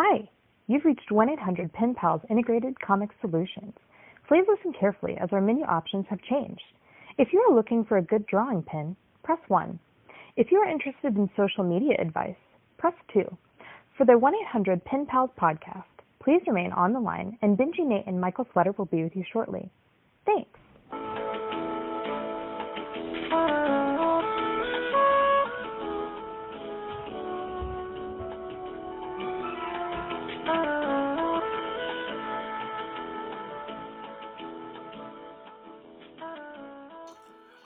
Hi, you've reached 1 800 Pen Pals Integrated Comic Solutions. Please listen carefully as our menu options have changed. If you are looking for a good drawing pen, press 1. If you are interested in social media advice, press 2. For the 1 800 Pen Pals podcast, please remain on the line and Benji Nate and Michael Sweater will be with you shortly.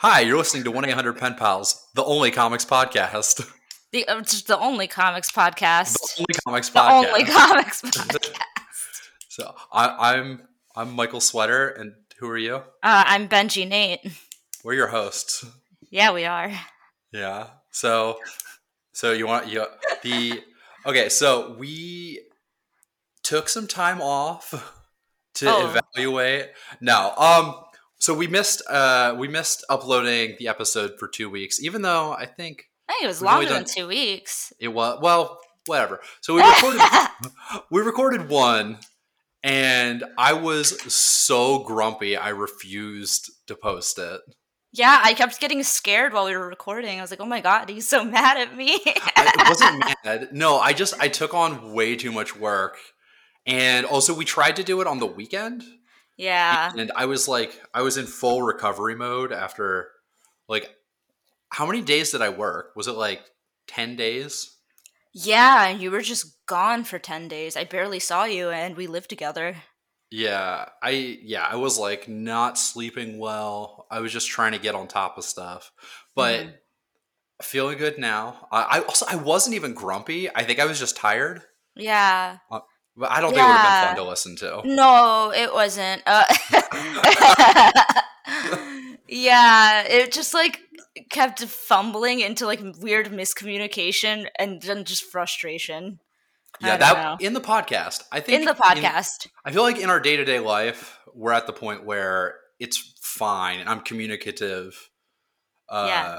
Hi, you're listening to 1 800 Pen Pals, the only comics podcast. The uh, the only comics podcast. The only comics The podcast. only comics podcast. so I, I'm I'm Michael Sweater, and who are you? Uh, I'm Benji Nate. We're your hosts. Yeah, we are. Yeah. So so you want you the okay? So we took some time off to Oh. evaluate. No, um. So we missed uh we missed uploading the episode for two weeks, even though I think I think it was longer than two weeks. It was well, whatever. So we recorded we recorded one and I was so grumpy I refused to post it. yeah, I kept getting scared while we were recording. I was like, "Oh my god, he's so mad at me." I wasn't mad. No, I just I took on way too much work. And also we tried to do it on the weekend. Yeah, And I was like I was in full recovery mode after like how many days did I work? Was it like 10 days? yeah. You were just gone for ten days. I barely saw you, and we lived together. Yeah, I yeah, I was like not sleeping well. I was just trying to get on top of stuff. But Mhm. feeling good now. I, I also I wasn't even grumpy. I think I was just tired. Yeah. But I don't think it would have been fun to listen to. No, it wasn't. Uh, yeah, it just like kept fumbling into like weird miscommunication and then just frustration. Yeah, that know. in the podcast. I think in the podcast. I feel like in our day to day life, we're at the point where it's fine and I'm communicative. Uh, Yeah.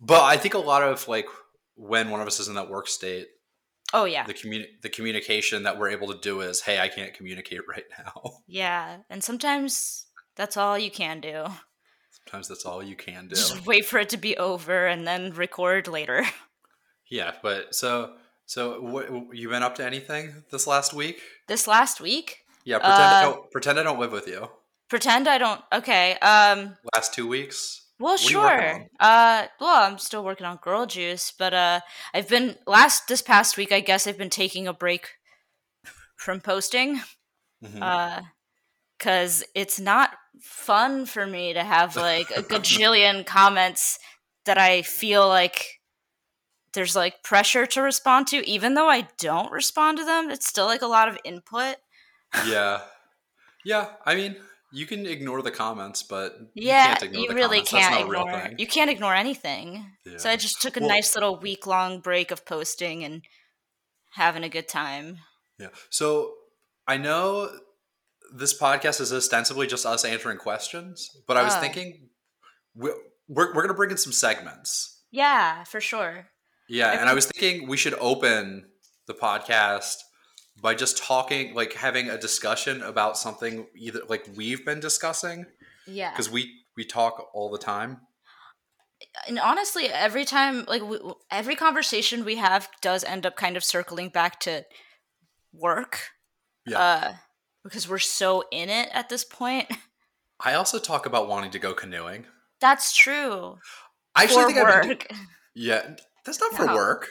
But I think a lot of like when one of us is in that work state, oh yeah, the communi- the communication that we're able to do is, "Hey, I can't communicate right now." yeah, and sometimes that's all you can do. Sometimes that's all you can do. Just wait for it to be over and then record later. Yeah, but so so what, you been up to anything this last week? This last week, Yeah, pretend I Uh, don't pretend I don't live with you. pretend I don't. Okay. Um. Last two weeks. Well, What are you working sure. Uh, well, I'm still working on Girl Juice, but uh, I've been last this past week. I guess I've been taking a break from posting, Mhm. uh, because it's not fun for me to have like a gajillion comments that I feel like there's like pressure to respond to, even though I don't respond to them. It's still like a lot of input. yeah, yeah. I mean, you can ignore the comments, but Yeah, you, can't ignore you really comments. Can't not a real ignore. thing. You can't ignore anything. So I just took a Well- nice little week long break of posting and having a good time. Yeah. So I know this podcast is ostensibly just us answering questions, but I was Oh. thinking we're we're, we're going to bring in some segments. Yeah, for sure. Yeah, and I was thinking we should open the podcast by just talking, like having a discussion about something either like we've been discussing Yeah. because we we talk all the time. And honestly, every time, like, we, every conversation we have does end up kind of circling back to work. Yeah. Uh, because we're so in it at this point. I also talk about wanting to go canoeing. That's true. I actually for think work. do- yeah, that's not for work.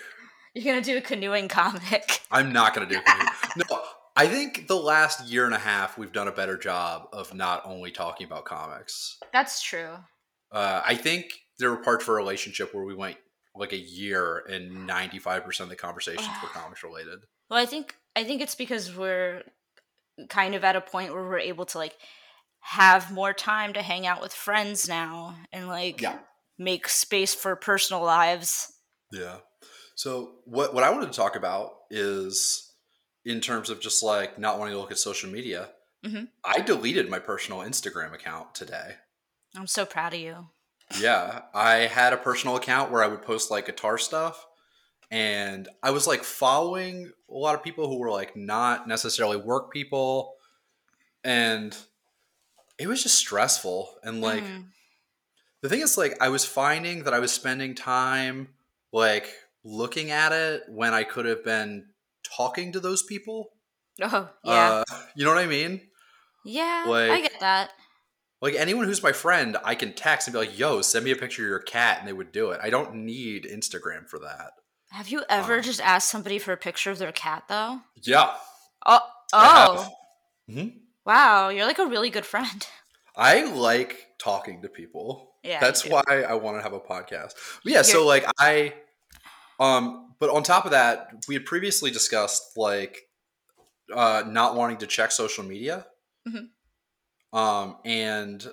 You're going to do a canoeing comic. I'm not going to do a canoeing. no, I think the last year and a half we've done a better job of not only talking about comics. That's true. Uh, I think there were parts of our relationship where we went like a year and 95% of the conversations were comics related. Well, I think I think it's because we're kind of at a point where we're able to like have more time to hang out with friends now and like Yeah. make space for personal lives. Yeah. So what what I wanted to talk about is in terms of just like not wanting to look at social media. Mhm. I deleted my personal Instagram account today. I'm so proud of you. Yeah, I had a personal account where I would post like guitar stuff, and I was like following a lot of people who were like not necessarily work people, and it was just stressful. And like Mm. the thing is, like I was finding that I was spending time like looking at it when I could have been talking to those people. Oh, yeah. Uh, you know what I mean? yeah, I get that. Like anyone who's my friend, I can text and be like, "Yo, send me a picture of your cat," and they would do it. I don't need Instagram for that. Have you ever Um, just asked somebody for a picture of their cat though? Yeah. Oh, oh. Mhm. wow! You're like a really good friend. I like talking to people. Yeah, That's why I want to have a podcast. But yeah, so like I um but on top of that, we had previously discussed like uh not wanting to check social media. Mhm. Um and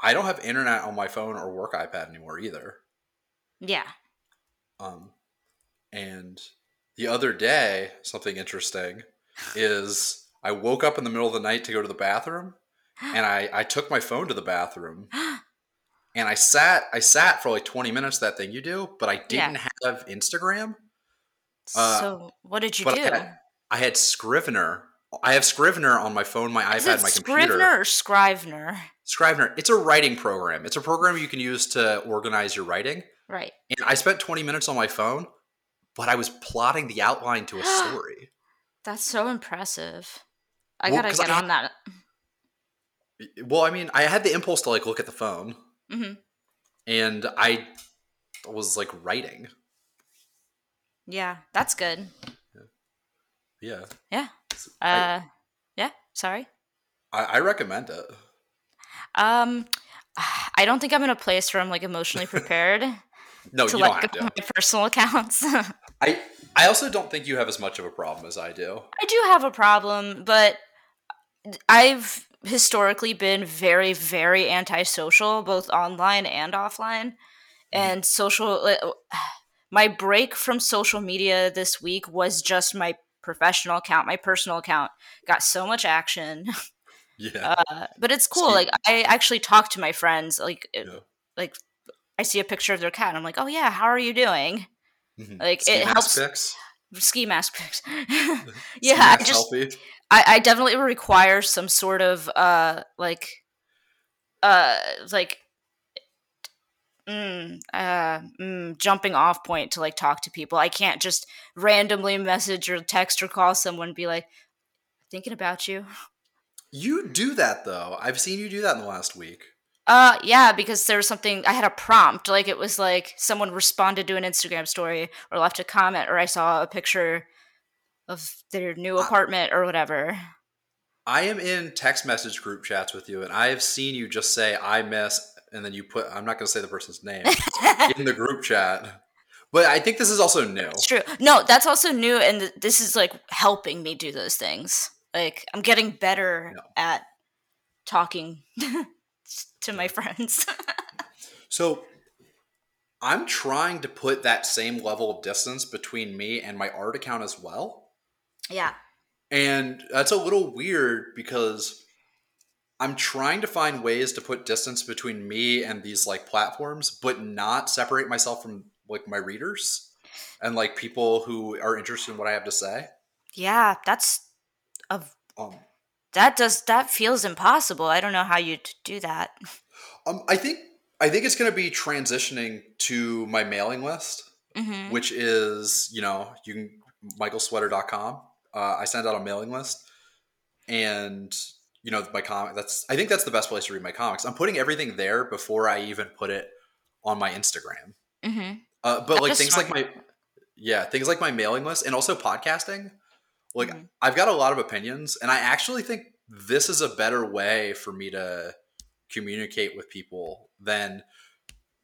I don't have internet on my phone or work iPad anymore either. Yeah. Um and the other day, something interesting is I woke up in the middle of the night to go to the bathroom and I, I took my phone to the bathroom and I sat I sat for like 20 minutes that thing you do, but I didn't have Instagram. Uh, so what did you do? I had, I had Scrivener. I have Scrivener on my phone, my Is iPad, my computer. Scrivener or Scrivener? Scrivener. It's a writing program. It's a program you can use to organize your writing. Right. And I spent 20 minutes on my phone, but I was plotting the outline to a story. That's so impressive. I Well, gotta get I- on that. Well, I mean, I had the impulse to like look at the phone, hmm and I was like writing. Yeah, that's good. Yeah, Yeah. I, Uh, yeah. Sorry. I, I recommend it. Um, I don't think I'm in a place where I'm like emotionally prepared No, to you have go to. my personal accounts. I I I also don't think you have as much of a problem as I do. I do have a problem, but I've historically been very, very antisocial, both online and offline. And social, like, my break from social media this week was just my professional account. My personal account got so much action. Yeah, uh, but it's cool. Like I actually talk to my friends. Like Yeah. like I see a picture of their cat, and I'm like, oh yeah, how are you doing? Mhm. like, it mask helps- Ski mask pics. yeah, I just. I, I definitely require some sort of uh like uh like mm, uh, mm, jumping off point to like talk to people. I can't just randomly message or text or call someone and be like thinking about you. You do that though. I've seen you do that in the last week. Uh yeah, because there was something I had a prompt, like it was like someone responded to an Instagram story or left a comment or I saw a picture of their new apartment or whatever. I am in text message group chats with you, and I have seen you just say "I miss," and then you put. I'm not going to say the person's name in the group chat, but I think this is also new. It's true. No, that's also new, and th- this is like helping me do those things. Like I'm getting better No. at talking to my friends. So I'm trying to put that same level of distance between me and my art account as well. yeah. And that's a little weird because I'm trying to find ways to put distance between me and these like platforms, but not separate myself from like my readers and like people who are interested in what I have to say. Yeah, that's a Um, that does that feels impossible. I don't know how you'd do that. um, I think I think it's going to be transitioning to my mailing list. hmm which is you know you can michaelsweater.com uh, i send out a mailing list and you know my comic that's i think that's the best place to read my comics i'm putting everything there before i even put it on my instagram hmm uh, but like things smart like my yeah things like my mailing list and also podcasting like Mhm. i've got a lot of opinions and i actually think this is a better way for me to communicate with people than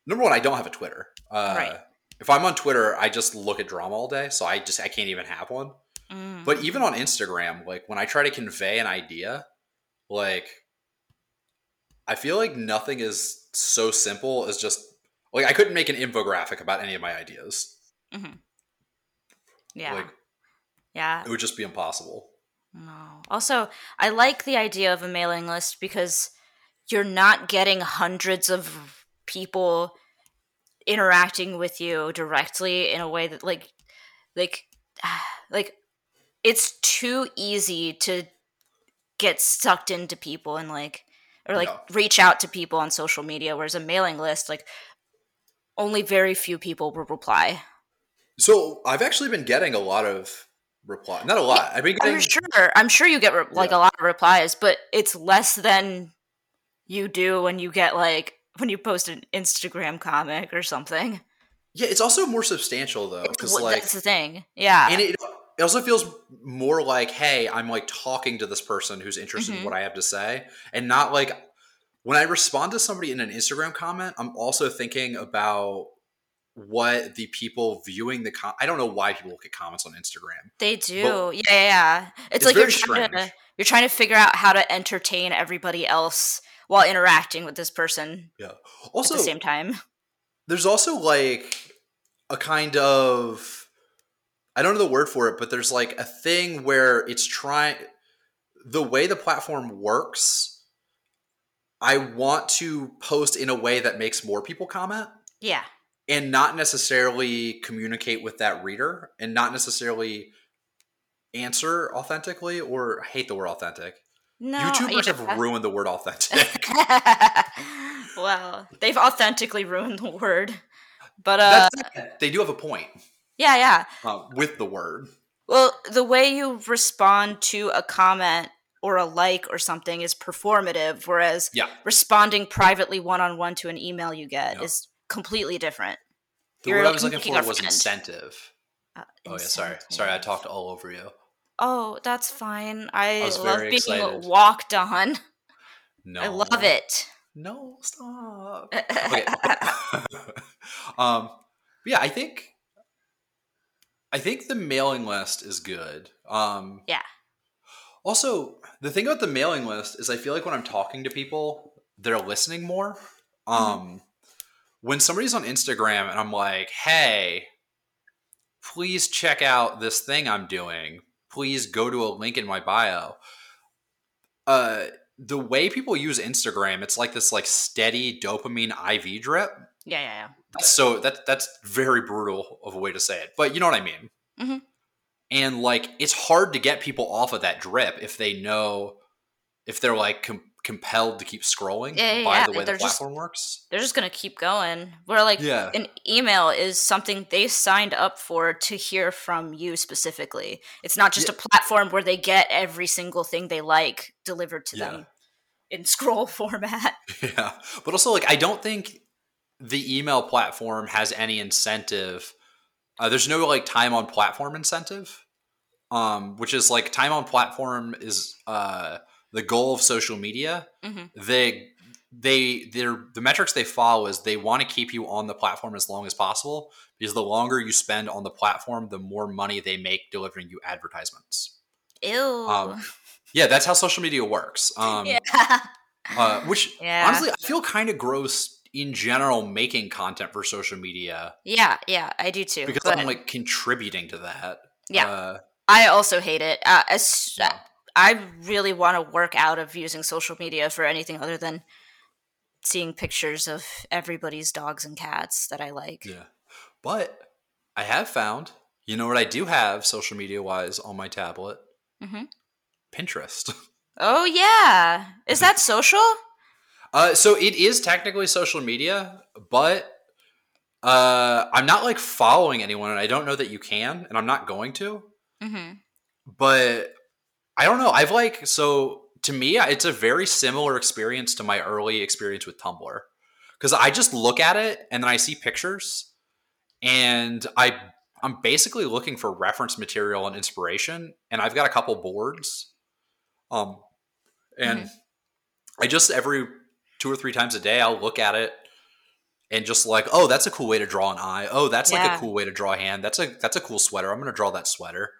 number one i don't have a twitter uh, Right. if i'm on twitter i just look at drama all day so i just i can't even have one Mm. but even on instagram like when i try to convey an idea like i feel like nothing is so simple as just like i couldn't make an infographic about any of my ideas yeah, like yeah. it would just be impossible No. Also, I like the idea of a mailing list because you're not getting hundreds of people interacting with you directly in a way that like like like it's too easy to get sucked into people and like or like Yeah. reach out to people on social media whereas a mailing list like only very few people will reply So I've actually been getting a lot of reply. Not a lot. I've been getting i'm sure i'm sure you get re- like Yeah. a lot of replies but it's less than you do when you get like when you post an instagram comic or something Yeah, it's also more substantial though, because like, that's the thing yeah and it, it also feels more like, hey, I'm like talking to this person who's interested Mhm. in what I have to say, and not like when I respond to somebody in an Instagram comment, I'm also thinking about what the people viewing the com- I don't know why people look at comments on Instagram. They do. Yeah, yeah, yeah. It's, It's like you're trying to you're trying to figure out how to entertain everybody else while interacting with this person Yeah. Also at the same time. there's also like a kind of I don't know the word for it, but there's like a thing where it's trying the way the platform works. I want to post in a way that makes more people comment Yeah. And not necessarily communicate with that reader and not necessarily answer authentically or I hate the word authentic. No. YouTubers yeah. have ruined the word authentic. well, they've authentically ruined the word. But uh That's, they do have a point yeah, yeah. uh, with the word. Well, the way you respond to a comment or a like or something is performative, whereas Yeah. responding privately one on one to an email you get is completely different. The You're word I was looking for was friend. incentive. Uh, Oh yeah, sorry, sorry, I talked all over you. Oh, that's fine. I, I love being excited. walked on. No, I love it. No, stop. Okay. um, yeah, I think, I think the mailing list is good. Um, Yeah. Also, the thing about the mailing list is, I feel like when I'm talking to people, they're listening more. Mm-hmm. When somebody's on Instagram and I'm like, "Hey, please check out this thing I'm doing. Please go to a link in my bio." Uh, the way people use Instagram, it's like this like steady dopamine IV drip. Yeah, yeah, yeah. That's so that that's very brutal of a way to say it, but you know what I mean. Mhm. And like, it's hard to get people off of that drip if they know if they're like com- compelled to keep scrolling Yeah, by yeah, the way they're the just- platform works. They're just gonna keep going. Where like Yeah. an email is something they signed up for to hear from you specifically. It's not just a platform where they get every single thing they like delivered to them in scroll format. Yeah, but also like I don't think the email platform has any incentive. Uh, there's no like time on platform incentive, um, which is like time on platform is uh, the goal of social media. Mhm. They they they're the metrics they follow is they want to keep you on the platform as long as possible because the longer you spend on the platform, the more money they make delivering you advertisements. Ew. Um, Yeah, that's how social media works. Um, yeah. uh, which Yeah. honestly, I feel kind of gross in general making content for social media yeah, yeah, I do too. because but I'm like contributing to that. Yeah. Uh, I also hate it. Uh, as, yeah. I really want to work out of using social media for anything other than seeing pictures of everybody's dogs and cats that I like. yeah. But I have found, you know what I do have social media wise on my tablet? Mhm. Pinterest. Oh yeah, is that social? Uh, so it is technically social media, but uh, I'm not like following anyone, and I don't know that you can, and I'm not going to. Mm-hmm. but I don't know. I've like so to me, it's a very similar experience to my early experience with Tumblr because I just look at it and then I see pictures, and I I'm basically looking for reference material and inspiration, and I've got a couple boards, um, and I just every two or three times a day I'll look at it. And just like, oh, that's a cool way to draw an eye. Oh, that's like a cool way to draw a hand. That's a that's a cool sweater. I'm gonna draw that sweater.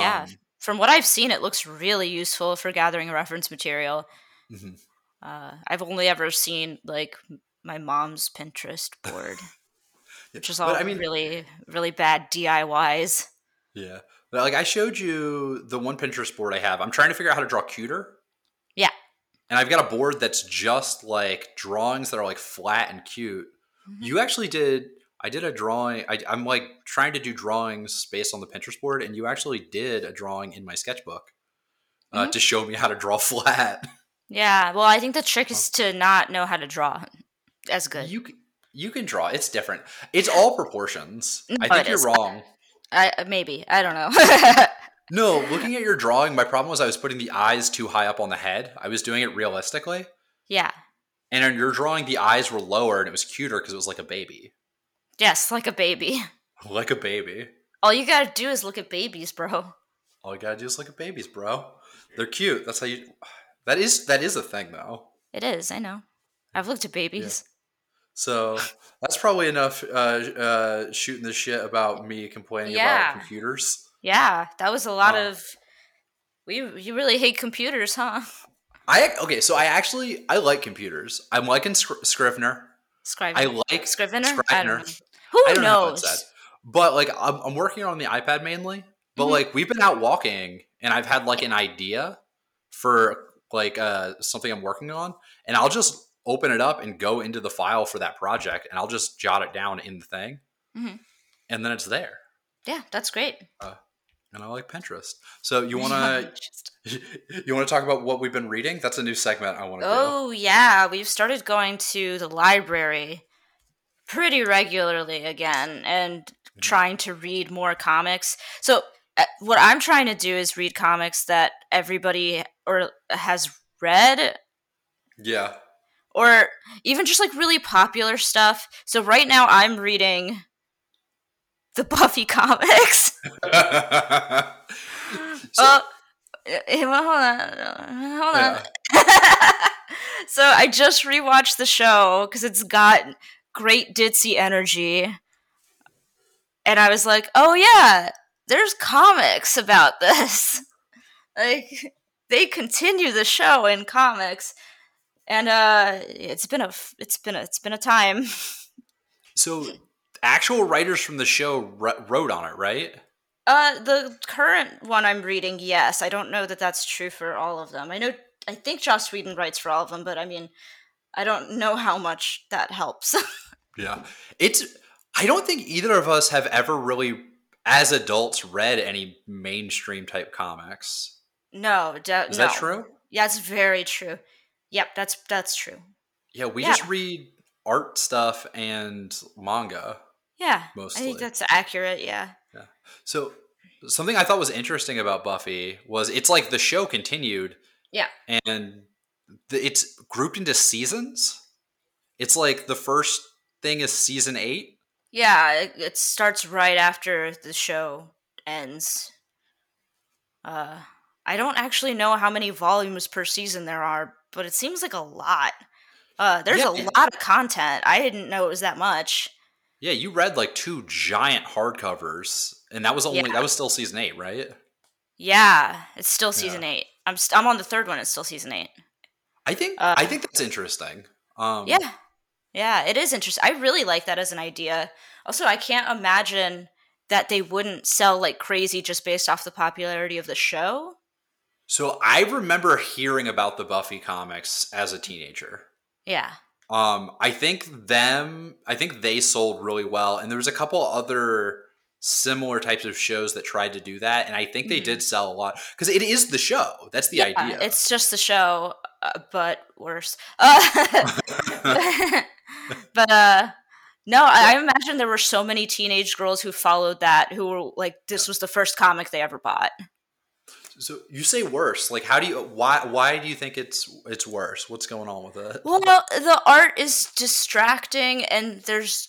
Yeah. From what I've seen, it looks really useful for gathering reference material. mhm. Uh, I've only ever seen like my mom's Pinterest board, which is all But, I mean- really, really bad DIYs. Yeah. But like I showed you the one Pinterest board I have. I'm trying to figure out how to draw cuter. Yeah. And I've got a board that's just like drawings that are like flat and cute. You actually did. I did a drawing. I, I'm like trying to do drawings based on the Pinterest board, and you actually did a drawing in my sketchbook uh, Mhm. to show me how to draw flat. Yeah, well, I think the trick is to not know how to draw as good. You you can draw. It's different. It's all proportions. I think you're is. wrong. I uh, maybe I don't know. No, looking at your drawing, my problem was I was putting the eyes too high up on the head. I was doing it realistically, yeah. and in your drawing, the eyes were lower, and it was cuter because it was like a baby, Yes, like a baby. like a baby. All you gotta do is look at babies, bro. All you gotta do is look at babies, bro. They're cute. That's how you. That is that is a thing though. It is. I know. I've looked at babies. So that's probably enough uh, uh, shooting the shit about me complaining Yeah. about computers. Yeah, that was a lot Oh. of. We you really hate computers, huh? I okay, so I actually I like computers. I'm liking Scr- Scrivener. Scrivener. I like Scrivener. Scrivener. Who don't know how knows? But like I'm, I'm working on the iPad mainly. But Mhm. like we've been out walking and I've had like an idea for like uh something I'm working on and I'll just open it up and go into the file for that project and I'll just jot it down in the thing. Mhm. And then it's there. yeah, that's great. And I like Pinterest. So you want to you want to talk about what we've been reading? That's a new segment I want to do. Oh yeah, we've started going to the library pretty regularly again and Mm-hmm. trying to read more comics. So uh, what I'm trying to do is read comics that everybody or has read Yeah. or even just like really popular stuff. So right now I'm reading the Buffy comics. So- well, hold on, hold on. Yeah. so I just rewatched the show because it's got great ditzy energy, and I was like, "Oh yeah, there's comics about this." like they continue the show in comics, and uh, it's been a it's been a it's been a time. So, actual writers from the show wrote on it, right? Uh, the current one I'm reading, yes. I don't know that that's true for all of them. I know, I think Joss Whedon writes for all of them, but I mean, I don't know how much that helps. Yeah. It's. I don't think either of us have ever really, as adults, read any mainstream type comics. no, de- Is no. that true? Yeah, it's very true. Yep, that's that's true. Yeah, we Yeah. just read art stuff and manga. Yeah, mostly. I think that's accurate. Yeah. So, something I thought was interesting about Buffy was it's like the show continued. Yeah. And the, it's grouped into seasons. It's like the first thing is season eight. Yeah, it, it starts right after the show ends. Uh, I don't actually know how many volumes per season there are, but it seems like a lot. Uh, there's Yeah, a lot of content. I didn't know it was that much. Yeah, you read like two giant hardcovers, and that was only Yeah. that was still season eight, right? Yeah, it's still season eight. I'm st- I'm on the third one. It's still season eight. I think Uh, I think that's interesting. Um, Yeah, yeah, it is interesting. I really like that as an idea. Also, I can't imagine that they wouldn't sell like crazy just based off the popularity of the show. So I remember hearing about the Buffy comics as a teenager. Yeah, Um, I think them, I think they sold really well, and there was a couple other similar types of shows that tried to do that, and I think they Mhm. did sell a lot because it is the show. That's the Yeah, idea. It's just the show, uh, but worse. Uh, but uh, no, I, I imagine there were so many teenage girls who followed that who were like, this was the first comic they ever bought. So you say worse. Like, how do you? Why? Why do you think it's it's worse? What's going on with it? Well, the art is distracting, and there's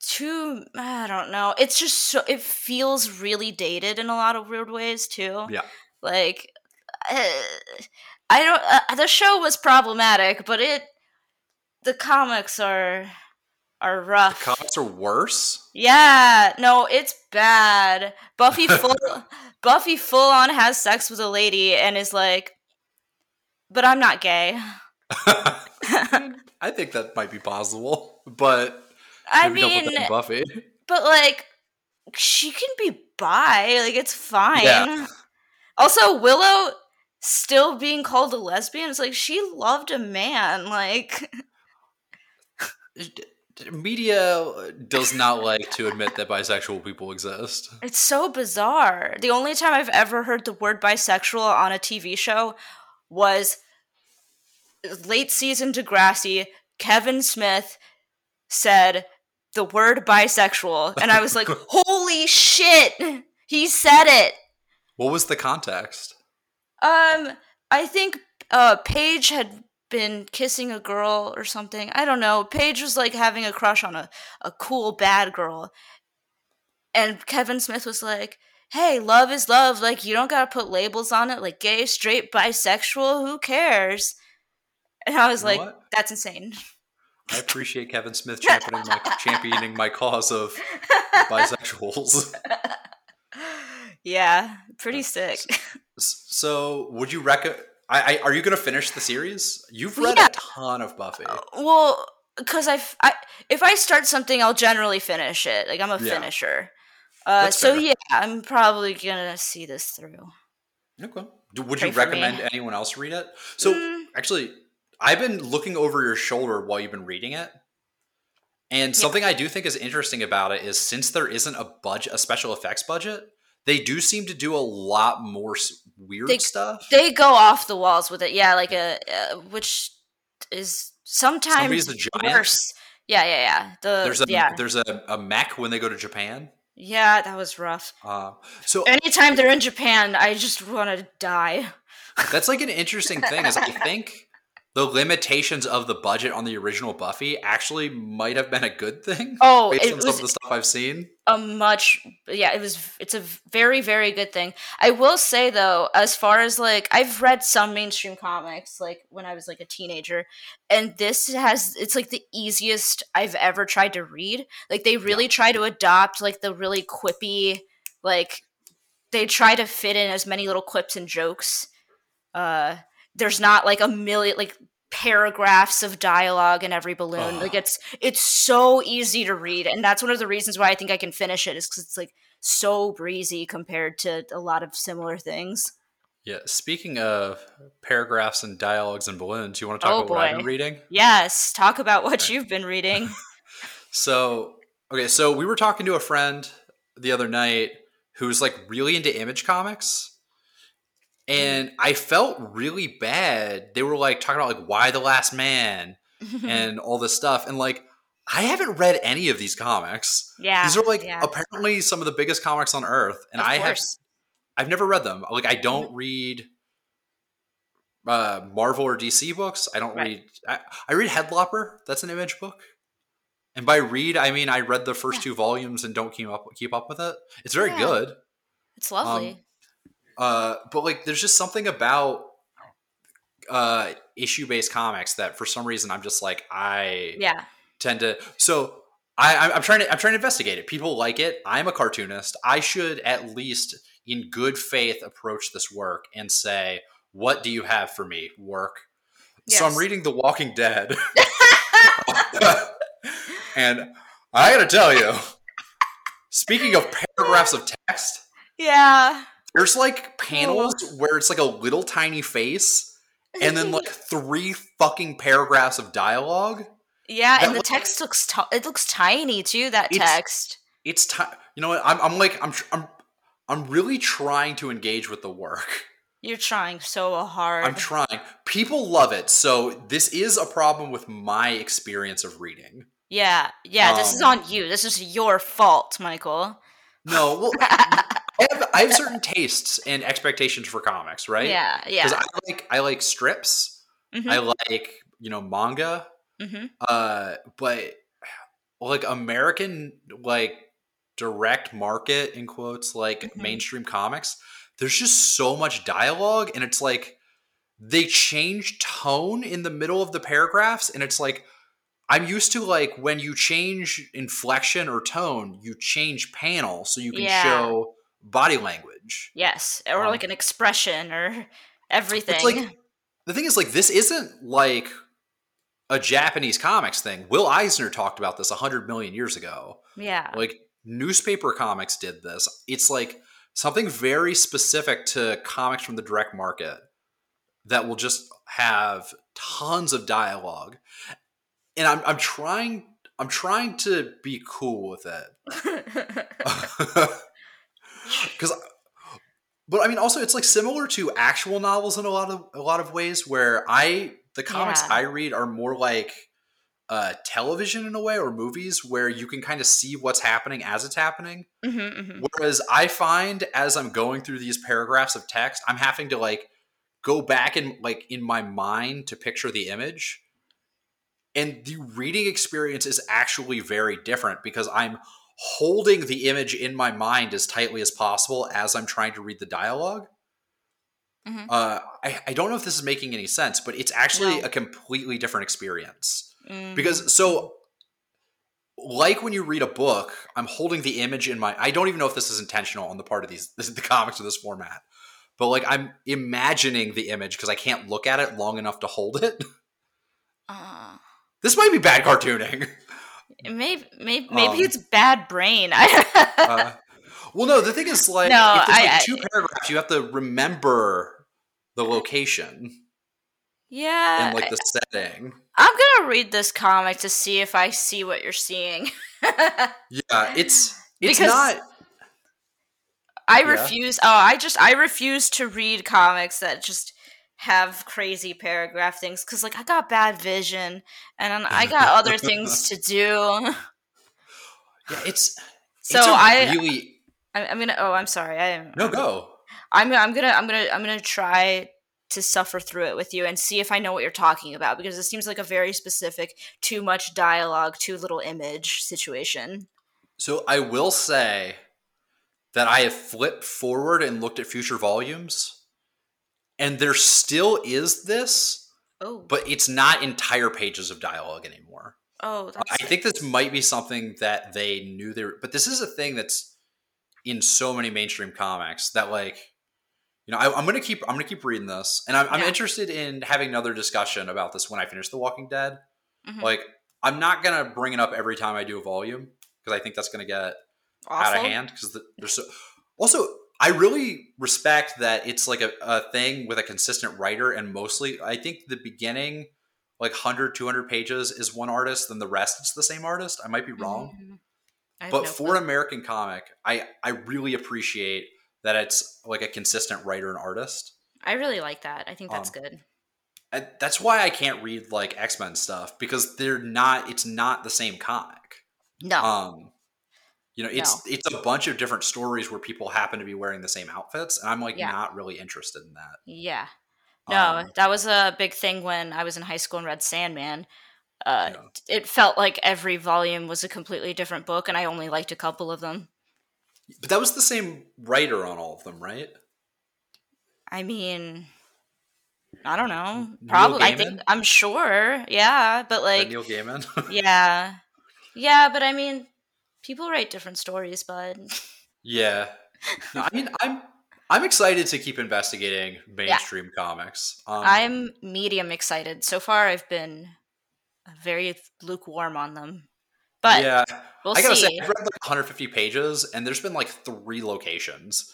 too. I don't know. It's just so. It feels really dated in a lot of weird ways too. Yeah. Like, uh, I don't. Uh, the show was problematic, but it. The comics are are rough. Comics are worse. yeah, no, it's bad. Buffy full Buffy full on has sex with a lady and is like, but I'm not gay. I think that might be possible, but I maybe don't put mean, Buffy. but like, she can be bi. Like, it's fine. Yeah. Also, Willow still being called a lesbian is like she loved a man. Like, media does not like to admit that bisexual people exist. It's so bizarre. The only time I've ever heard the word bisexual on a TV show was late season Degrassi. Kevin Smith said the word bisexual, and I was like, "Holy shit!" He said it. What was the context? Um, I think uh Paige had been kissing a girl or something. I don't know. Paige was like having a crush on a, a cool bad girl. And Kevin Smith was like, hey, love is love. Like, you don't got to put labels on it, like gay, straight, bisexual. Who cares? And I was You know like, what? that's insane. I appreciate Kevin Smith championing my championing my cause of bisexuals. yeah, pretty sick. So, would you recommend? I, I are you going to finish the series? You've read Yeah. a ton of Buffy. Well, because I, I, if I start something, I'll generally finish it. Like I'm a Yeah. finisher. Uh, so fair. yeah, I'm probably gonna see this through. Okay. Would Pray you for me. recommend anyone else read it? So, Mm. actually, I've been looking over your shoulder while you've been reading it. And something I do think is interesting about it is since there isn't a budget, a special effects budget, they do seem to do a lot more weird They- stuff. They go off the walls with it, yeah, like a, uh, which is sometimes worse. Yeah, yeah, yeah. The there's a yeah, there's a, a mech when they go to Japan. yeah, that was rough. Uh, so Anytime they're in Japan, I just want to die. That's like an interesting thing is I think the limitations of the budget on the original Buffy actually might have been a good thing. Oh, based it on some of the stuff I've seen. a much yeah it was it's a very very good thing i will say though as far as like i've read some mainstream comics like when i was like a teenager and this has it's like the easiest i've ever tried to read like they really try to adopt like the really quippy like they try to fit in as many little quips and jokes uh there's not like a million like paragraphs of dialogue in every balloon Ugh. like it's it's so easy to read and that's one of the reasons why i think i can finish it is because it's like so breezy compared to a lot of similar things Yeah. Speaking of paragraphs and dialogues and balloons, you want to talk Oh, about what I've been reading? yes talk about what Okay. you've been reading So, okay, so we were talking to a friend the other night who's like really into image comics. And I felt really bad. They were like talking about like Y: The Last Man and all this stuff. And like, I haven't read any of these comics. yeah These are like yeah, apparently some of the biggest comics on earth. And of I have. I've never read them. Like I don't read uh Marvel or DC books. I don't Right. read I, I read Headlopper. That's an image book. And by read I mean I read the first Yeah. two volumes and don't keep up keep up with it. It's very Yeah. good. it's lovely Um, Uh but like there's just something about uh issue based comics that for some reason I'm just like I yeah tend to so I, I'm- trying to I'm trying to investigate it. People like it. I'm a cartoonist. I should at least, in good faith, approach this work and say, "What do you have for me, work?" So I'm reading The Walking Dead, and I got to tell you, speaking of paragraphs of text, yeah there's like panels where it's like a little tiny face, and then like three fucking paragraphs of dialogue. yeah and the looks- text looks t- it looks tiny too that It's- text it's time. You know what? I'm, I'm like I'm I'm I'm really trying to engage with the work. you're trying so hard I'm trying. People love it, so this is a problem with my experience of reading. yeah yeah this is Um, on you this is your fault michael No, well, I have I have certain tastes and expectations for comics, right? yeah yeah. Because I like I like strips. Mhm. I like you know manga. hmm Uh, but like American like direct market in quotes like Mhm. mainstream comics, there's just so much dialogue, and it's like they change tone in the middle of the paragraphs, and it's like I'm used to like when you change inflection or tone, you change panel so you can Yeah. show body language. yes or Um, like an expression or everything It's like the thing is like this isn't like a Japanese comics thing. Will Eisner talked about this a hundred million years ago. yeah Like newspaper comics did this. It's like something very specific to comics from the direct market that will just have tons of dialogue. And I'm I'm trying I'm trying to be cool with it. Cuz but I mean also it's like similar to actual novels in a lot of a lot of ways where I the comics Yeah. I read are more like uh, television in a way or movies where you can kind of see what's happening as it's happening. Mhm, mhm. Whereas I find as I'm going through these paragraphs of text, I'm having to like go back and like in my mind to picture the image. And the reading experience is actually very different because I'm holding the image in my mind as tightly as possible as I'm trying to read the dialog Mhm. Uh, I, I don't know if this is making any sense, but it's actually No. a completely different experience Mhm. because so like when you read a book i'm holding the image in my i don't even know if this is intentional on the part of these this the comics of this format but like i'm imagining the image because i can't look at it long enough to hold it Uh, this might be bad cartooning maybe maybe maybe Um, it's bad brain. uh, well no the thing is like No, if there's I- like I- two paragraphs you have to remember the location yeah, and like the setting I'm gonna read this comic to see if I see what you're seeing. yeah it's it's Because- not I Yeah. refuse. Oh, I just I refuse to read comics that just have crazy paragraph things because like I got bad vision and I got other things to do. yeah it's So it's I really I- I'm gonna. Oh, I'm sorry. I am. no go I'm I'm gonna I'm gonna I'm gonna try to suffer through it with you and see if I know what you're talking about because it seems like a very specific too much dialogue, too little image situation. So I will say that I have flipped forward and looked at future volumes, and there still is this, Oh, but it's not entire pages of dialogue anymore. oh, that's I think this might be something that they knew they were, but this is a thing that's in so many mainstream comics that like you know I, I'm gonna keep I'm gonna keep reading this, and I'm, I'm interested in having another discussion about this when I finish The Walking Dead. Mhm. Like I'm not gonna bring it up every time I do a volume because I think that's gonna get out of hand because the, there's so also i really respect that it's like a, a thing with a consistent writer and mostly i think the beginning like 100 200 pages is one artist then the rest it's the same artist i might be wrong Mhm. But no for an american comic i i really appreciate that it's like a consistent writer and artist I really like that. I think that's um, good. and that's why i can't read like x-men stuff because they're not it's not the same comic No, um you know it's it's a bunch of different stories where people happen to be wearing the same outfits and i'm like Yeah. not really interested in that yeah, no, Um, that was a big thing when I was in high school and read Sandman. Uh, Yeah. It felt like every volume was a completely different book, and I only liked a couple of them. but that was the same writer on all of them right I mean, I don't know. Probably, I think I'm sure. Yeah, but like, neil gaiman yeah, yeah, but I mean, people write different stories, bud. yeah no, i mean i'm i'm excited to keep investigating mainstream comics um, I'm medium excited. So far, I've been very lukewarm on them, but yeah we'll i gotta see. say i've read like 150 pages and there's been like three locations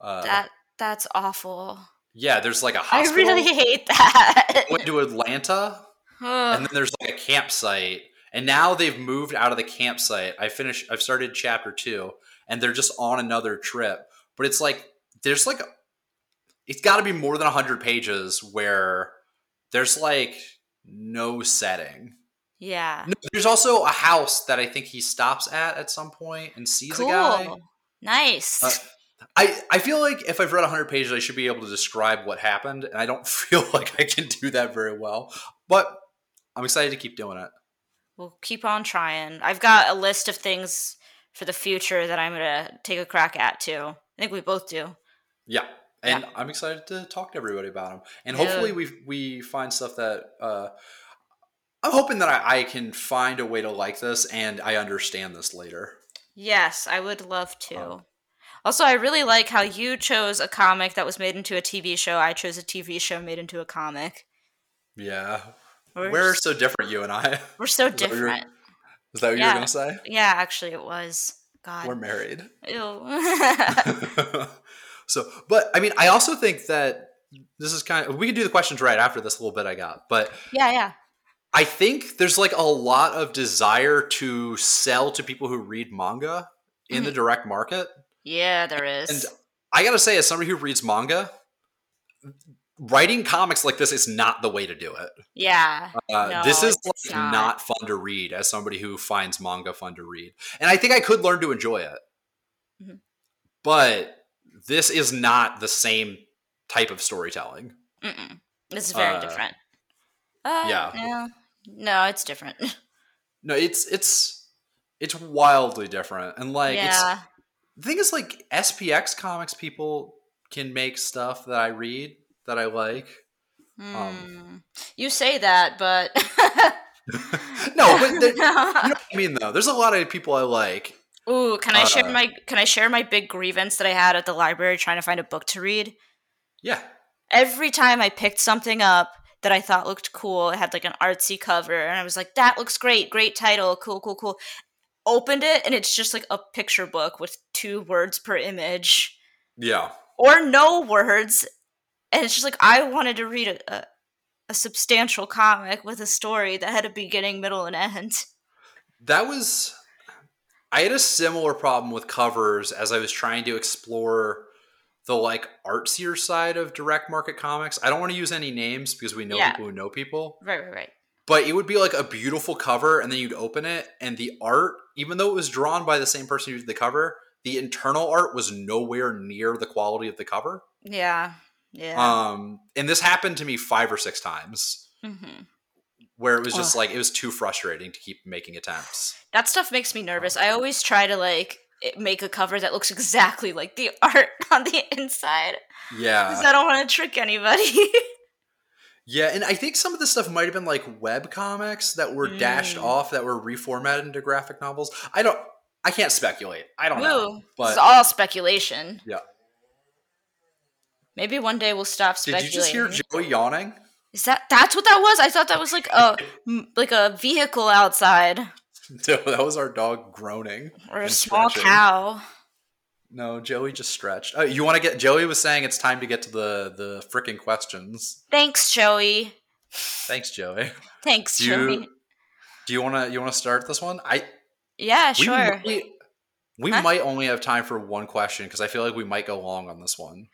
uh, that that's awful. yeah there's like a hospital I really hate that. went to atlanta and then there's like a campsite and now they've moved out of the campsite i finished i've started chapter two and they're just on another trip but it's like there's like it's got to be more than 100 pages where there's like no setting yeah, no, there's also a house that i think he stops at at some point and sees a guy nice. Uh, I, I feel like if I've read 100 pages, I should be able to describe what happened, and I don't feel like I can do that very well. But I'm excited to keep doing it. We'll keep on trying. I've got a list of things for the future that I'm gonna take a crack at too. I think we both do. Yeah, and I'm excited to talk to everybody about them, and Yeah. hopefully we we find stuff that uh, I'm hoping that I, I can find a way to like this, and I understand this later. Yes, I would love to. Um, also, I really like how you chose a comic that was made into a TV show. I chose a TV show made into a comic. Yeah, We're, we're so different, you and I. we're so that what you're- different. Is that what you Yeah. were gonna say? Yeah, actually, it was. God. We're married. Ew. so, but I mean, I also think that this is kind of we can do the questions right after this little bit I got, but yeah, yeah. I think there's like a lot of desire to sell to people who read manga in the mm-hmm. direct market. Yeah, there is. And I gotta say, as somebody who reads manga, writing comics like this is not the way to do it. yeah. Uh, No, this is like not. not. fun to read as somebody who finds manga fun to read. And I think I could learn to enjoy it. Mhm. But this is not the same type of storytelling. Mm-mm. This is very Uh, different. Uh, yeah. yeah. No, it's different. No, it's it's it's wildly different. And like it's yeah. the thing is like SPX comics people can make stuff that I read that I like. um, Hmm. you say that, but no, but there- you know what I mean though. There's a lot of people I like. Ooh, can I share Uh, my can I share my big grievance that I had at the library trying to find a book to read? Yeah. Every time I picked something up that I thought looked cool, it had like an artsy cover, and I was like, "That looks great, great title, cool, cool, cool." Opened it, and it's just like a picture book with two words per image, Yeah. or no words, and it's just like I wanted to read a, a, a substantial comic with a story that had a beginning, middle, and end. That was I had a similar problem with covers as I was trying to explore the like artsier side of direct market comics. I don't want to use any names because we know Yeah. people who know people. Right, right, right. But it would be like a beautiful cover and then you'd open it and the art, even though it was drawn by the same person who did the cover, the internal art was nowhere near the quality of the cover. Yeah, yeah. Um and this happened to me 5 or 6 times hmm where it was just Ugh. like it was too frustrating to keep making attempts. That stuff makes me nervous. I always try to like make a cover that looks exactly like the art on the inside Yeah. because I don't want to trick anybody. Yeah, and I think some of this stuff might have been like web comics that were dashed Mm. off that were reformatted into graphic novels. I don't I can't speculate. I don't know. But it's all speculation. Yeah. Maybe one day we'll stop speculating. did you just hear Joey yawning? Is that that's what that was? I thought that was like a like a vehicle outside No, that was our dog groaning. or a small stretching. cow. No, Joey just stretched. Oh, you want to get Joey was saying it's time to get to the the freaking questions. Thanks, Joey. Thanks, Joey. Thanks, Do you- Joey. Do you want to you want to start this one? I Yeah, we sure. might, we Huh? might only have time for one question because I feel like we might go long on this one.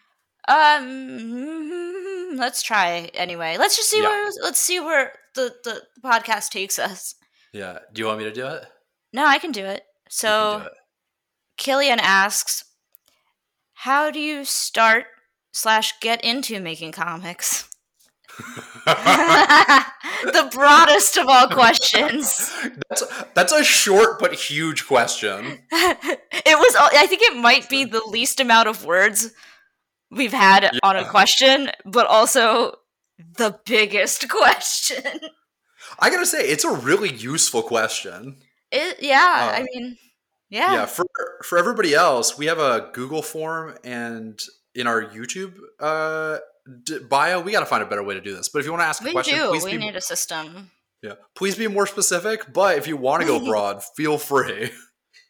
Um, let's try anyway. Let's just see Yeah. where let's see where the the podcast takes us. Yeah. Do you want me to do it? No, I can do it. So do it. Killian asks, "How do you start slash get into making comics?" the broadest of all questions. That's that's a short but huge question. it was. all- I think it might be the least amount of words we've had on a question, but also the biggest question. I gotta say, it's a really useful question. It, yeah, I mean, yeah. Yeah, for for everybody else, we have a Google form and in our YouTube uh, d- bio, we got to find a better way to do this. But if you want to ask a question, do. please We be need a system. yeah, please be more specific. But if you want to go broad, feel free.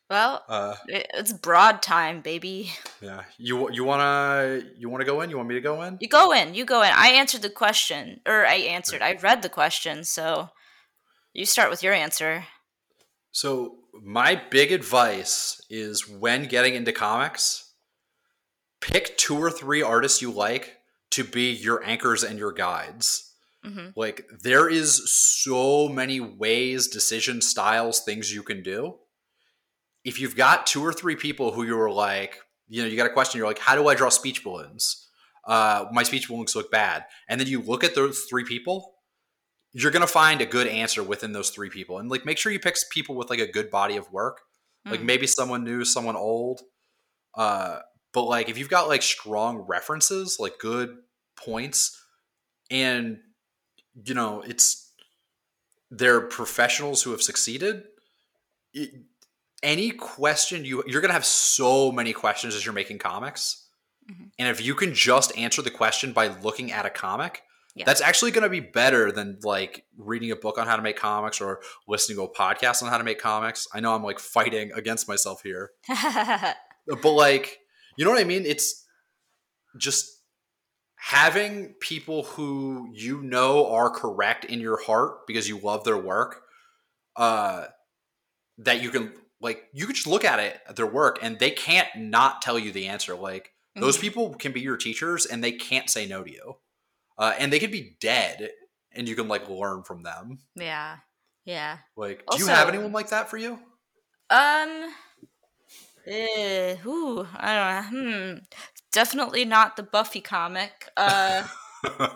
Well, Uh, it's broad time, baby. yeah, you you wanna you wanna go in? You want me to go in? You go in. You go in. I answered the question, or I answered. I read the question, so you start with your answer. So my big advice is when getting into comics, pick two or three artists you like to be your anchors and your guides. hmm Like there is so many ways, decision styles, things you can do. If you've got two or three people who you're like, you know, you got a question, you're like, how do I draw speech balloons? Uh, my speech balloons look bad. And then you look at those three people, you're gonna find a good answer within those three people. And like make sure you pick people with like a good body of work. Like Mm. maybe someone new, someone old. Uh, but like if you've got like strong references, like good points, and you know it's they're professionals who have succeeded. It, any question you you're gonna have so many questions as you're making comics, Mhm. and if you can just answer the question by looking at a comic, Yeah. that's actually going to be better than like reading a book on how to make comics or listening to a podcast on how to make comics. I know I'm like fighting against myself here, but like, you know what I mean? It's just having people who you know are correct in your heart because you love their work, uh, that you can like you could just look at it at their work and they can't not tell you the answer. Like those Mhm. people can be your teachers and they can't say no to you, uh, and they could be dead and you can like learn from them. Yeah. Yeah. Like, do you have anyone like that for you? Um. Eh, ooh, I don't know. Hmm. Definitely not the Buffy comic. Uh.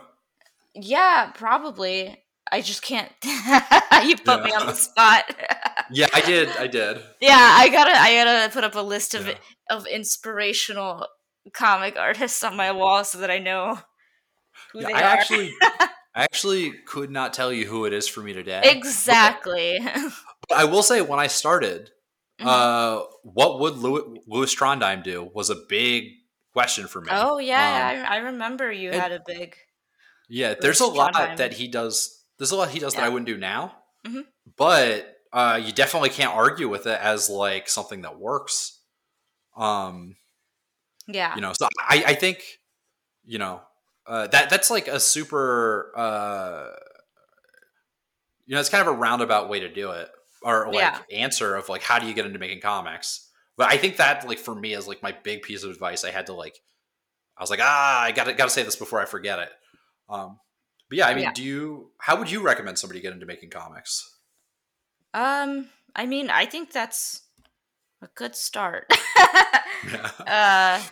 yeah, probably. I just can't. you put me on the spot. yeah, I did. I did. yeah, I gotta. I gotta put up a list of Yeah. of inspirational comic artists on my wall so that I know who Yeah, they I are. actually, I actually could not tell you who it is for me today. exactly. But I will say, when I started, Mhm. uh, what would Lewis, Lewis Trondheim do was a big question for me. oh yeah, Um, I, I remember you had a big. yeah. There's a lot Trondheim. that he does. There's a lot he does that I wouldn't do now. Mhm. But uh, you definitely can't argue with it as like something that works. Um, Yeah. you know, so I, I think, you know, uh, that that's like a super, uh, you know, it's kind of a roundabout way to do it, or like Yeah. answer of like how do you get into making comics. But I think that like for me is like my big piece of advice. I had to like, I was like, ah, I gotta gotta say this before I forget it. Um, but yeah, I mean, Yeah. do you? How would you recommend somebody get into making comics? Um, I mean, I think that's a good start. Yeah. uh,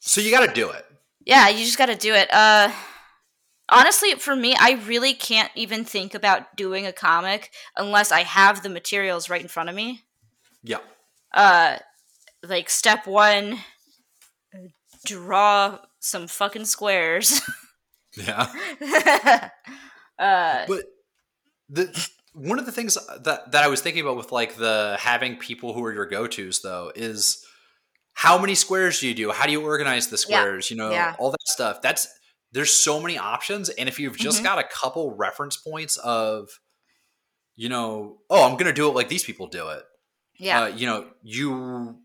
so you got to do it. yeah, you just got to do it. Uh, honestly, for me, I really can't even think about doing a comic unless I have the materials right in front of me. Yeah. Uh, like step one, draw some fucking squares. Yeah. uh, but the one of the things that that I was thinking about with like the having people who are your go tos though is how many squares do you do? How do you organize the Yeah. squares? You know, Yeah. all that stuff. That's there's so many options, and if you've just Mhm. got a couple reference points of, you know, oh, I'm gonna do it like these people do it. yeah, Uh, you know, you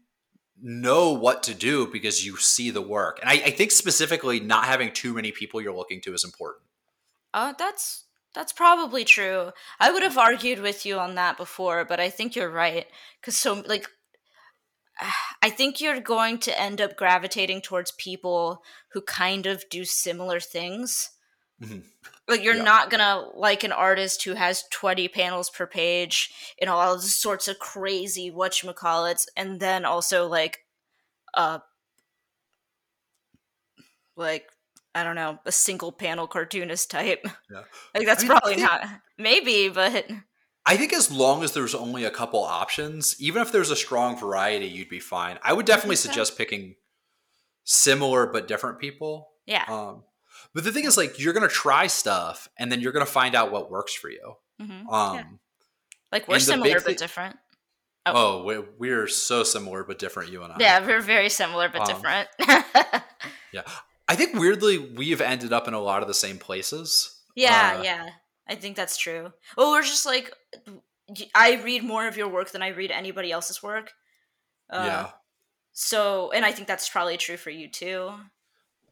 know what to do because you see the work, and I, I think specifically not having too many people you're looking to is important. Uh, that's that's probably true. I would have argued with you on that before, but I think you're right. Because so, like, I think you're going to end up gravitating towards people who kind of do similar things. Mhm. Like, you're Yeah. not gonna like an artist who has 20 panels per page and all sorts of crazy whatchamacallits, and then also like, uh, like I don't know, a single panel cartoonist type. Yeah. Like that's I mean, I probably think- not maybe, but I think as long as there's only a couple options, even if there's a strong variety, you'd be fine. I would definitely so. suggest picking similar but different people. yeah. Um, but the thing is, like, you're gonna try stuff, and then you're gonna find out what works for you. hmm Um, Yeah. Like we're similar but thi- different. Oh, we, we're so similar but different, you and I. Yeah, we're very similar but Um, different. Yeah, I think weirdly we've ended up in a lot of the same places. yeah, Uh, yeah. I think that's true. Well, we're just like I read more of your work than I read anybody else's work. Uh, yeah. So, and I think that's probably true for you too.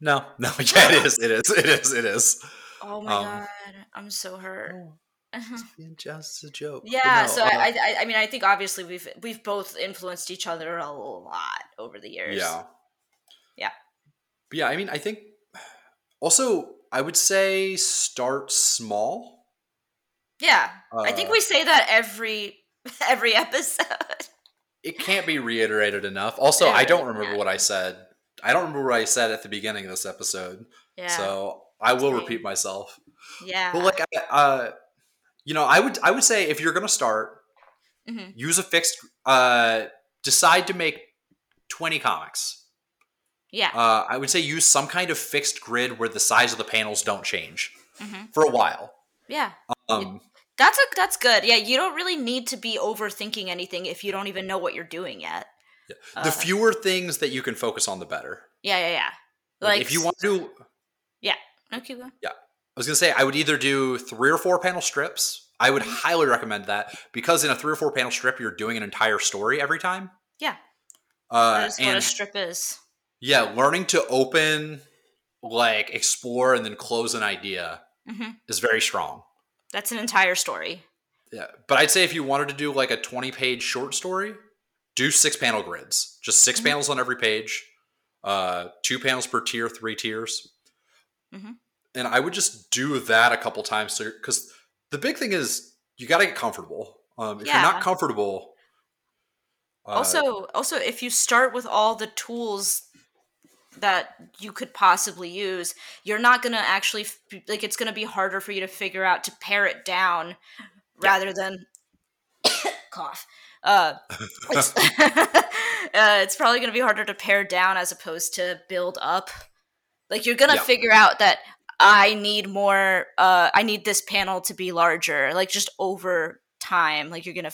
No, no, yeah, it is. It is. It is. It is. Oh my Um, god, I'm so hurt. It's just a joke. Yeah, no, so uh, I, I, I mean, I think obviously we've we've both influenced each other a lot over the years. Yeah. Yeah. But yeah, I mean, I think also I would say start small. Yeah, I think Uh, we say that every every episode. It can't be reiterated enough. Also, I don't remember what I said. I don't remember what I said at the beginning of this episode. Yeah, So I will repeat myself. yeah. But like, I- uh, you know, I would I would say if you're gonna start, Mhm. use a fixed. Uh, decide to make twenty comics. yeah, Uh, I would say use some kind of fixed grid where the size of the panels don't change Mhm. for a while. yeah. Um, That's a that's good. Yeah, you don't really need to be overthinking anything if you don't even know what you're doing yet. Uh, the fewer things that you can focus on, the better. yeah, yeah, yeah. Like, Like if you want to do, Yeah. okay, go. Yeah. I was gonna say I would either do three or four panel strips. I would Mm-hmm. highly recommend that because in a three or four panel strip, you're doing an entire story every time. Yeah. Uh, That is what a strip is. yeah, learning to open like explore and then close an idea hmm is very strong. That's an entire story. Yeah, but I'd say if you wanted to do like a twenty-page short story, do six-panel grids, just 6 Mhm. panels on every page, uh, two panels per tier, three tiers, Mhm. and I would just do that a couple times because the big thing is you got to get comfortable. Um, if you're not comfortable, uh, also, also, if you start with all the tools that you could possibly use, you're not gonna actually f- like. It's gonna be harder for you to figure out to pare it down, rather than cough. Uh, it's, uh, it's probably gonna be harder to pare down as opposed to build up. Like you're gonna Yeah. figure out that I need more. Uh, I need this panel to be larger. Like just over time, like you're gonna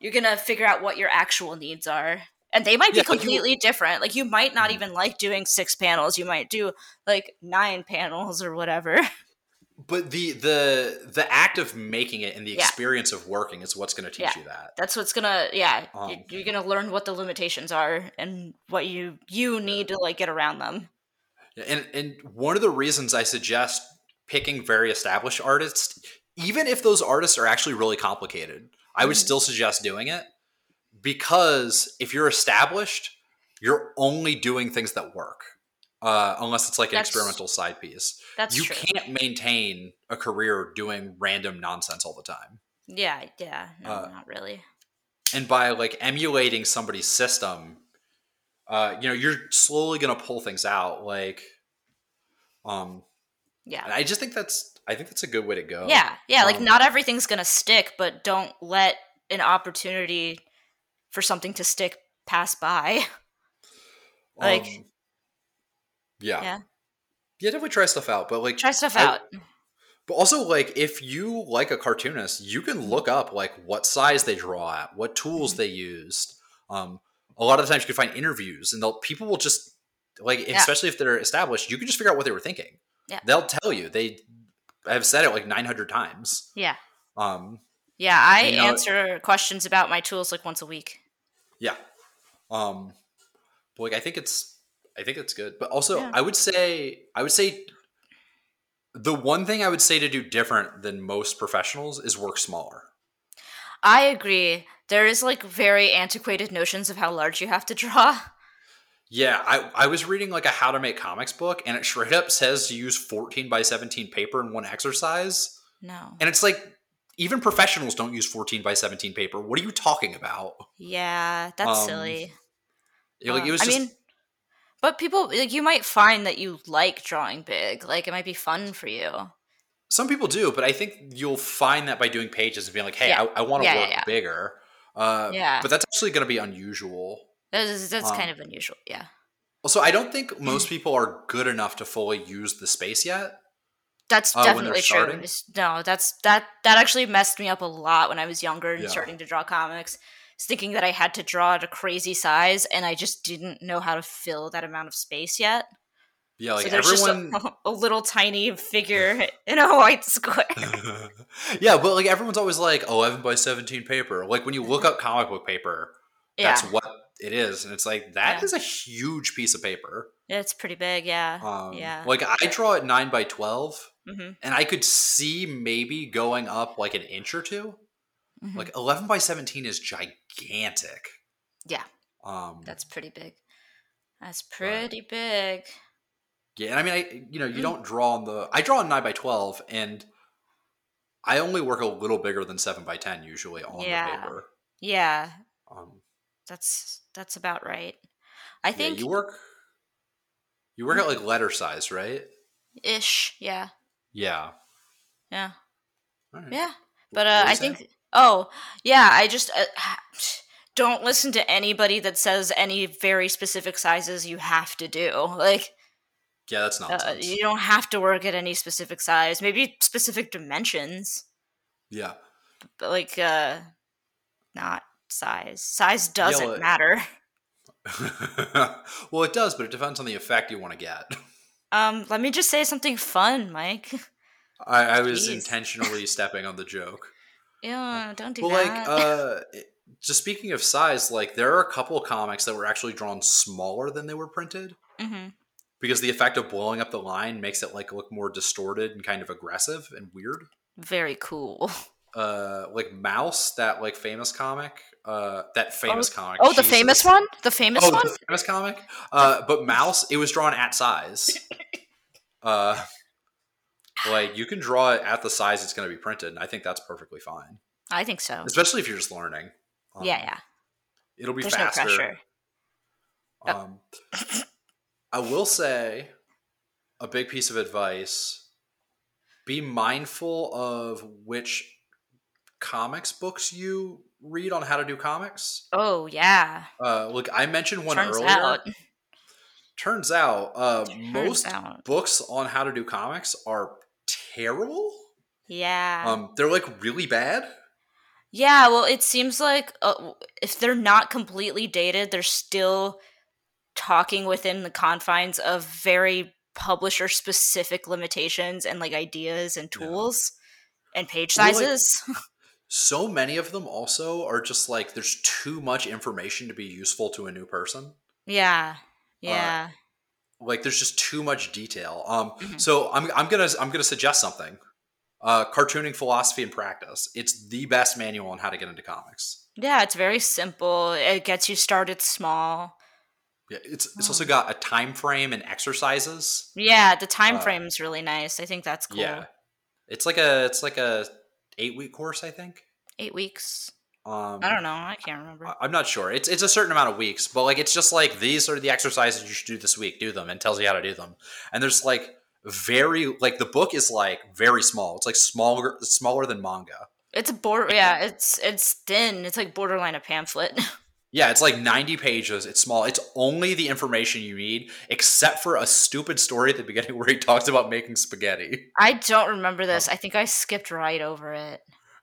you're gonna figure out what your actual needs are and they might be Yeah, like you- completely different like you might not Mhm. even like doing six panels you might do like nine panels or whatever but the the the act of making it and the Yeah. experience of working is what's going to teach Yeah. you that. that's what's gonna yeah you- Um, you're gonna learn what the limitations are and what you you need to like get around them And and one of the reasons I suggest picking very established artists, even if those artists are actually really complicated, I would Mhm. still suggest doing it because if you're established, you're only doing things that work. Uh, unless it's like an That's- experimental side piece, that's you true. can't maintain a career doing random nonsense all the time. yeah yeah no Uh, not really. and by like emulating somebody's system uh you know you're slowly gonna pull things out like um yeah. i just think that's i think that's a good way to go. Yeah yeah like um, not everything's gonna stick but don't let an opportunity for something to stick pass by. Like- um, yeah. Yeah. yeah definitely try stuff out but like try stuff I- out but also like if you like a cartoonist you can look up like what size they draw at what tools Mhm. they used um a lot of the times you can find interviews and they'll people will just like Yeah. especially if they're established you can just figure out what they were thinking Yeah. they'll tell you they have said it like 900 times yeah um Yeah, I you know- answer questions about my tools like once a week. yeah um but like i think it's i think it's good but also Yeah. i would say i would say the one thing i would say to do different than most professionals is work smaller I agree. There is like very antiquated notions of how large you have to draw. Yeah, I, I was reading like a how to make comics book, and it straight up says to use 14 by 17 paper in one exercise. No. And it's like, even professionals don't use 14 by 17 paper. What are you talking about? Yeah, that's Um, silly. It, like, it was I just, mean, but people like you might find that you like drawing big. Like it might be fun for you. some people do, but I think you'll find that by doing pages and being like, hey, Yeah. I, I want to Yeah, work yeah. bigger. Uh, Yeah. But that's actually going to be unusual. That's, that's Um, kind of unusual. Yeah. Also, I don't think most people are good enough to fully use the space yet. That's uh, definitely true. No, that's that that actually messed me up a lot when I was younger and Yeah. starting to draw comics. Thinking that I had to draw at a crazy size and I just didn't know how to fill that amount of space yet. Yeah, like so there's everyone. just a, a little tiny figure in a white square. yeah, but like everyone's always like 11 by 17 paper. Like when you look up comic book paper, yeah, that's what it is. And it's like, that Yeah. is a huge piece of paper. it's pretty big. Yeah, Um, yeah. Like I draw at 9 by 12, hmm and I could see maybe going up like an inch or 2 Like 11 by 17 is gigantic. Yeah. Um, that's pretty big. That's pretty big. yeah, and I mean, I you know, you Mm. don't draw on the. I draw on 9 by 12, and I only work a little bigger than 7 by 10 usually on Yeah. the paper. Yeah, Um, that's that's about right. I yeah, think you work. You work at like letter size, right? ish. Yeah, Yeah. yeah. Right. Yeah, but uh, I think. Oh, yeah. I just uh, don't listen to anybody that says any very specific sizes you have to do. Like, Yeah, that's uh, you don't have to work at any specific size. Maybe specific dimensions, yeah. but like, uh, not size. Size doesn't like- matter. well, it does, but it depends on the effect you want to get. Um, let me just say something fun, Mike. I, I was intentionally stepping on the joke. Yeah, don't do Well, like, that. uh, just speaking of size, like there are a couple of comics that were actually drawn smaller than they were printed. hmm because the effect of blowing up the line makes it like look more distorted and kind of aggressive and weird. Very cool. Uh, like Maus, that like famous comic, uh, that famous comic. Oh, the famous one? The famous Oh, one? the famous comic. Uh, but Maus, it was drawn at size. Uh, like you can draw it at the size it's going to be printed. And I think that's perfectly fine, I think so. especially if you're just learning. Um, yeah, yeah. It'll be There's faster. no pressure. Oh. Um, I will say a big piece of advice be mindful of which comics books you read on how to do comics. Oh, yeah. Uh, look, I mentioned one Turns earlier. out. Turns out, uh, Turns most out. books on how to do comics are terrible. Yeah. Um, they're like really bad. Yeah, well, it seems like uh, if they're not completely dated, they're still talking within the confines of very publisher specific limitations and like ideas and Yeah. tools and page Well, like- sizes. So many of them also are just like there's too much information to be useful to a new person. yeah. Yeah. Like there's just too much detail um Mhm. so i'm i'm gonna i'm gonna suggest something uh cartooning philosophy and practice it's the best manual on how to get into comics yeah, it's very simple. It gets you started small. yeah it's it's also Oh. got a time frame and exercises Yeah, the time Uh, frame is really nice. I think that's cool. yeah it's like a it's like a eight week course i think Eight weeks. Um I don't know. I can't remember. I- I'm not sure. It's it's a certain amount of weeks, but like it's just like these are the exercises you should do this week. Do them and tells you how to do them. And there's like very like the book is like very small. It's like smaller smaller than manga. It's a board. Yeah, it's it's thin. It's like borderline a pamphlet. Yeah, it's like 90 pages. It's small. It's only the information you need, except for a stupid story at the beginning where he talks about making spaghetti. I don't remember this. I think I skipped right over it.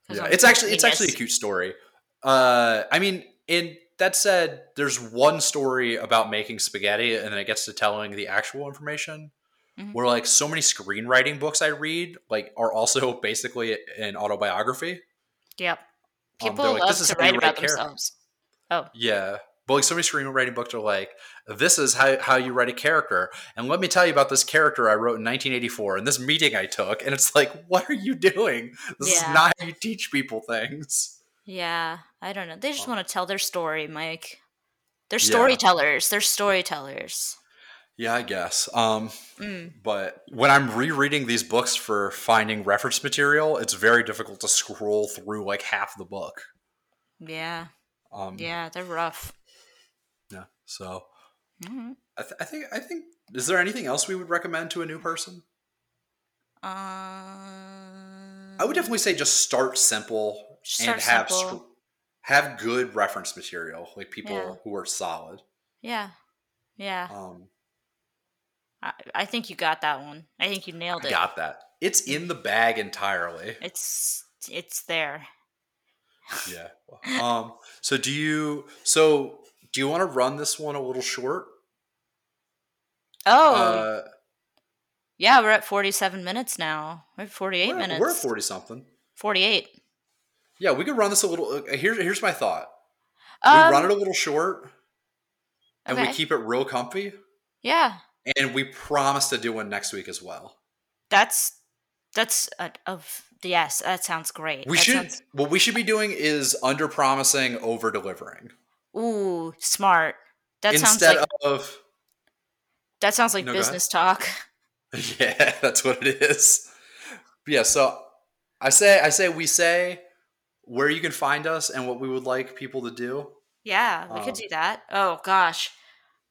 Yeah, I'm it's actually it's actually a cute story. Uh, I mean, in that said, there's one story about making spaghetti, and then it gets to telling the actual information. Mhm. Where like so many screenwriting books I read like are also basically an autobiography. Yep. Um, People they're like, love "This is to write write about character." themselves. Oh, Yeah. But like so many screenwriting books are like, this is how, how you write a character. And let me tell you about this character I wrote in 1984 and this meeting I took. And it's like, what are you doing? This Yeah. is not how you teach people things. Yeah. I don't know. They just want to tell their story, Mike. They're Yeah. storytellers. They're storytellers. Yeah, I guess. Um, Mm. but when I'm rereading these books for finding reference material, it's very difficult to scroll through like half the book. Yeah. Um, Yeah. They're rough. yeah. So Mhm. I, th- I think I think is there anything else we would recommend to a new person? Um, I would definitely say just start simple Start and have str- have good reference material, like people Yeah. who are solid. Yeah. Yeah. Um, I, I think you got that one. I think you nailed it. got that. It's in the bag entirely. It's it's there. Yeah. Um. So do you? So do you want to run this one a little short? Oh, Uh, yeah, we're at 47 minutes now. We're at 48 we're, minutes. we're at forty something. 48. Yeah, we could run this a little. Uh, here, here's my thought. Um, we run it a little short, and we keep it real comfy, Yeah, and we promise to do one next week as well. that's that's a, of yes, that sounds great. We That should. sounds- What we should be doing is under promising, over delivering. ooh, smart. That sounds Instead like of that sounds like No, business talk. Yeah, that's what it is. Yeah, so I say I say we say where you can find us and what we would like people to do. Yeah, we Um, could do that. Oh gosh.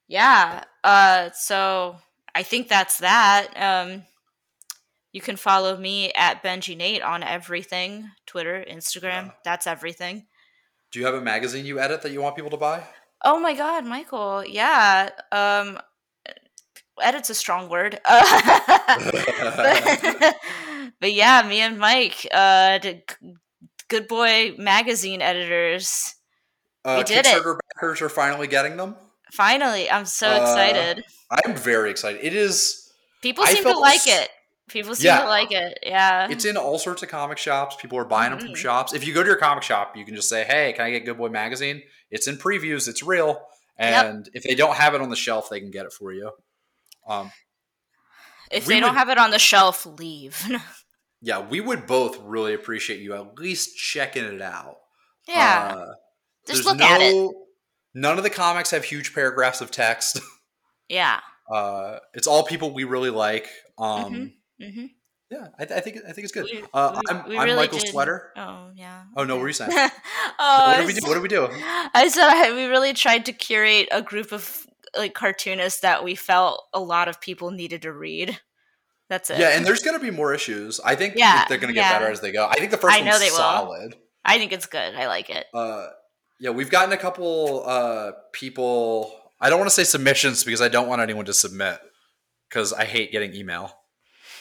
Yeah. Uh so I think that's that. Um you can follow me at Benji Nate on everything. Twitter, Instagram. Yeah. That's everything. Do you have a magazine you edit that you want people to buy? Oh my god, Michael. Yeah. Um edit's a strong word. but, but yeah, me and Mike, uh Good Boy magazine editors. Uh, We did it. Kickstarter backers are finally getting them. Finally, I'm so Uh, excited. I'm very excited. It is. People seem to like it. People seem Yeah. to like it. Yeah. It's in all sorts of comic shops. People are buying them from shops. If you go to your comic shop, you can just say, "Hey, can I get Good Boy magazine?" It's in previews. It's real. Yep. And if they don't have it on the shelf, they can get it for you. Um, If they don't have it on the shelf, leave. yeah, we would both really appreciate you at least checking it out. yeah. Uh, Just look at it. None of the comics have huge paragraphs of text. Yeah. Uh, it's all people we really like. Um, hmm Yeah, I, I think I think it's good. We- uh, we- I'm, we I'm really Michael did- Sweater. Oh yeah. Oh no, what were you saying? oh, what did we do? What did we do? I said I, we really tried to curate a group of like cartoonists that we felt a lot of people needed to read. That's it. Yeah, and there's going to be more issues. I think Yeah, they're going to get yeah. better as they go. I think the first I know one's they will. solid. I think it's good. I like it. Uh, yeah, we've gotten a couple uh, people. I don't want to say submissions because I don't want anyone to submit because I hate getting email.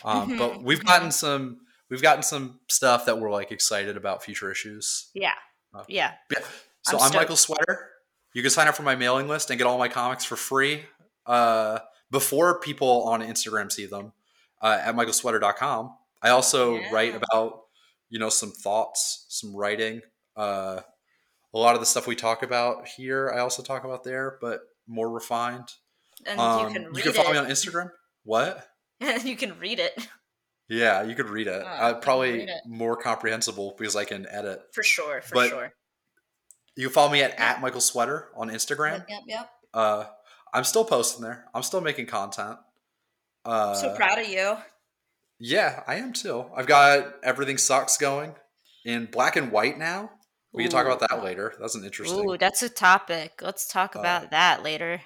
Um, Mhm, But we've gotten some. We've gotten some stuff that we're like excited about future issues. Yeah. Uh, Yeah. Yeah. So I'm I'm. Michael Sweater. You can sign up for my mailing list and get all my comics for free uh, before people on Instagram see them uh, at michaelsweater.com. I also Yeah. write about, you know, some thoughts, some writing. Uh, a lot of the stuff we talk about here, I also talk about there, but more refined. And Um, you can read you can follow it. me on Instagram. What? And you can read it Yeah, you could read it. Oh, uh, probably it. more comprehensible because I can edit. for sure. For But- sure. You can follow me at, at Michael Sweater on Instagram. Yep. Yep. yep. Uh, I'm still posting there. I'm still making content. Uh, so proud of you. Yeah, I am too. I've got everything sucks going in black and white now. We can talk about that later. That's an interesting. Ooh, that's a topic. Let's talk Uh, about that later.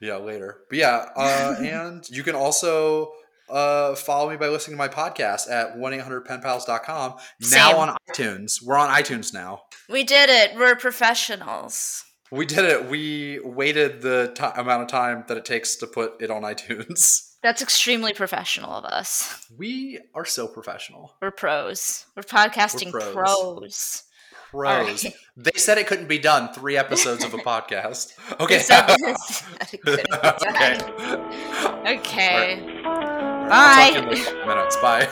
Yeah, later. But yeah, uh, and you can also uh, follow me by listening to my podcast at 1-800-penpals.com. Same. Now on iTunes. We're on iTunes now. We did it. We're professionals. We did it. We waited the ti amount of time that it takes to put it on iTunes. That's extremely professional of us. We are so professional. We're pros. We're podcasting We're pros. pros. Pros. right. They said it couldn't be done. Three episodes of a podcast. Okay. They said this- that it be okay. done. Okay. I'll Bye. talk to Minutes. Bye.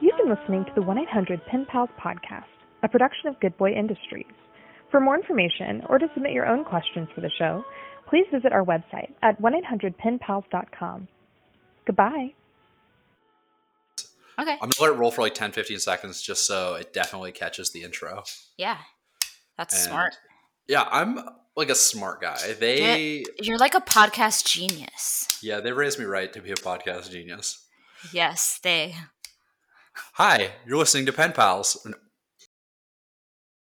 You've been listening to the 1 800 Pen Pals podcast, a production of Good Boy Industries. For more information or to submit your own questions for the show, please visit our website at 1 800 penpals.com. Goodbye. Okay. I'm going to let it roll for like 10, 15 seconds just so it definitely catches the intro. Yeah. That's And- smart. Yeah, I'm like a smart guy. They, You're like a podcast genius. yeah, they raised me right to be a podcast genius. Yes, they. Hi, you're listening to Pen Pals, an